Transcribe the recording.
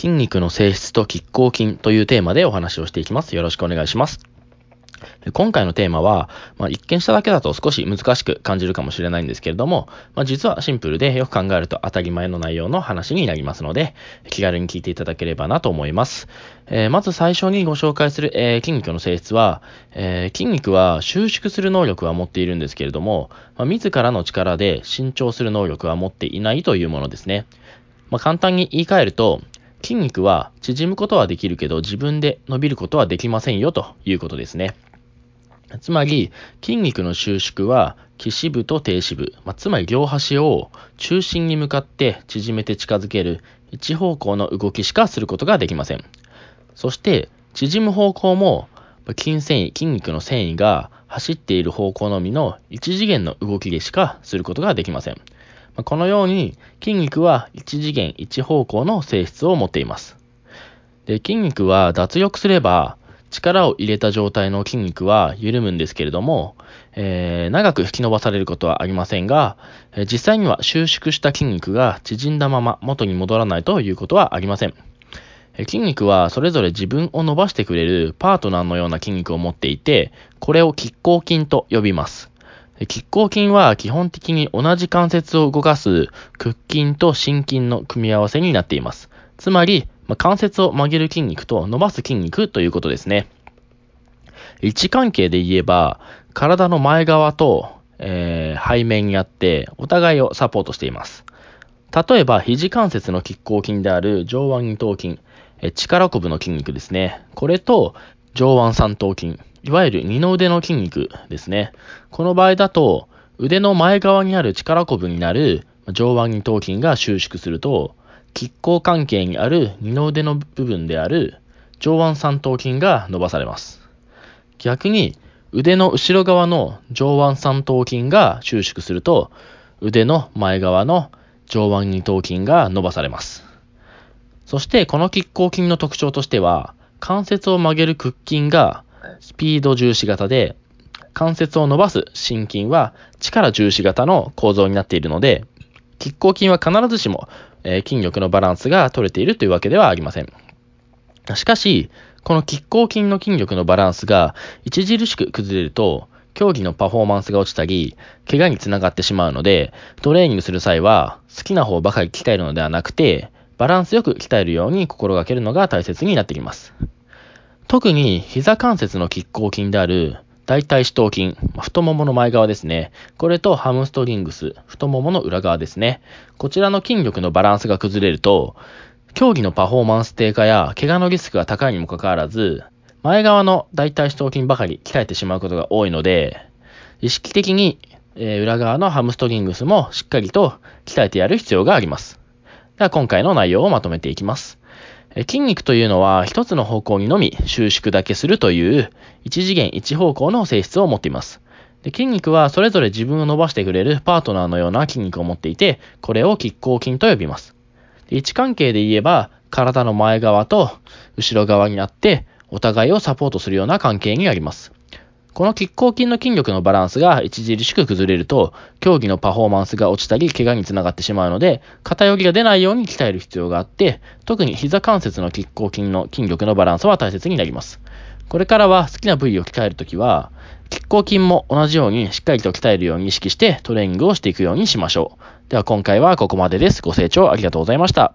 筋肉の性質と拮抗筋というテーマでお話をしていきます。よろしくお願いします。今回のテーマは、まあ、一見しただけだと少し難しく感じるかもしれないんですけれども、まあ、実はシンプルでよく考えると当たり前の内容の話になりますので、気軽に聞いていただければなと思います。えー、まず最初にご紹介する、えー、筋肉の性質は、えー、筋肉は収縮する能力は持っているんですけれども、まあ、自らの力で伸長する能力は持っていないというものですね。ま、簡単に言い換えると、筋肉は縮むことはできるけど自分で伸びることはできませんよということですね。つまり、筋肉の収縮は、起死部と停止部、まあ、つまり両端を中心に向かって縮めて近づける一方向の動きしかすることができません。そして、縮む方向も、筋繊維、筋肉の繊維が走っている方向のみの一次元の動きでしかすることができません。このように筋肉は一次元一方向の性質を持っています。で筋肉は脱力すれば力を入れた状態の筋肉は緩むんですけれども、えー、長く引き伸ばされることはありませんが、え実際には収縮した筋肉が縮んだまま元に戻らないということはありません。え筋肉はそれぞれ自分を伸ばしてくれるパートナーのような筋肉を持っていて、これを拮抗筋と呼びます。拮抗筋は基本的に同じ関節を動かす屈筋と伸筋の組み合わせになっています。つまり、ま関節を曲げる筋肉と伸ばす筋肉ということですね。位置関係で言えば、体の前側と、えー、背面にあって、お互いをサポートしています。例えば、肘関節の拮抗筋である上腕二頭筋、え力こぶの筋肉ですね。これと、上腕三頭筋、いわゆる二の腕の筋肉ですね。この場合だと、腕の前側にある力こぶになる上腕二頭筋が収縮すると、拮抗関係にある二の腕の部分である上腕三頭筋が伸ばされます。逆に、腕の後ろ側の上腕三頭筋が収縮すると、腕の前側の上腕二頭筋が伸ばされます。そしてこの拮抗筋の特徴としては、関節を曲げる屈筋がスピード重視型で、関節を伸ばす心筋は力重視型の構造になっているので、拮抗筋は必ずしも、え筋力のバランスが取れているというわけではありません。しかし、この拮抗筋の筋力のバランスが著しく崩れると、競技のパフォーマンスが落ちたり、怪我につながってしまうので、トレーニングする際は、好きな方ばかり鍛えるのではなくて、バランスよく鍛えるように心がけるのが大切になってきます。特に膝関節の拮抗筋である大腿四頭筋、太ももの前側ですね。これとハムストリングス、太ももの裏側ですね。こちらの筋力のバランスが崩れると、競技のパフォーマンス低下や怪我のリスクが高いにもかかわらず、前側の大腿四頭筋ばかり鍛えてしまうことが多いので、意識的に、えー、裏側のハムストリングスもしっかりと鍛えてやる必要があります。では今回の内容をまとめていきます。筋肉というのは一つの方向にのみ収縮だけするという一次元一方向の性質を持っています。で筋肉はそれぞれ自分を伸ばしてくれるパートナーのような筋肉を持っていて、これを拮抗筋と呼びます。位置関係で言えば、体の前側と後ろ側になって、お互いをサポートするような関係にあります。この拮抗筋の筋力のバランスが著しく崩れると、競技のパフォーマンスが落ちたり、怪我につながってしまうので、偏りが出ないように鍛える必要があって、特に膝関節の拮抗筋の筋力のバランスは大切になります。これからは好きな部位を鍛えるときは、拮抗筋も同じようにしっかりと鍛えるように意識してトレーニングをしていくようにしましょう。では今回はここまでです。ご清聴ありがとうございました。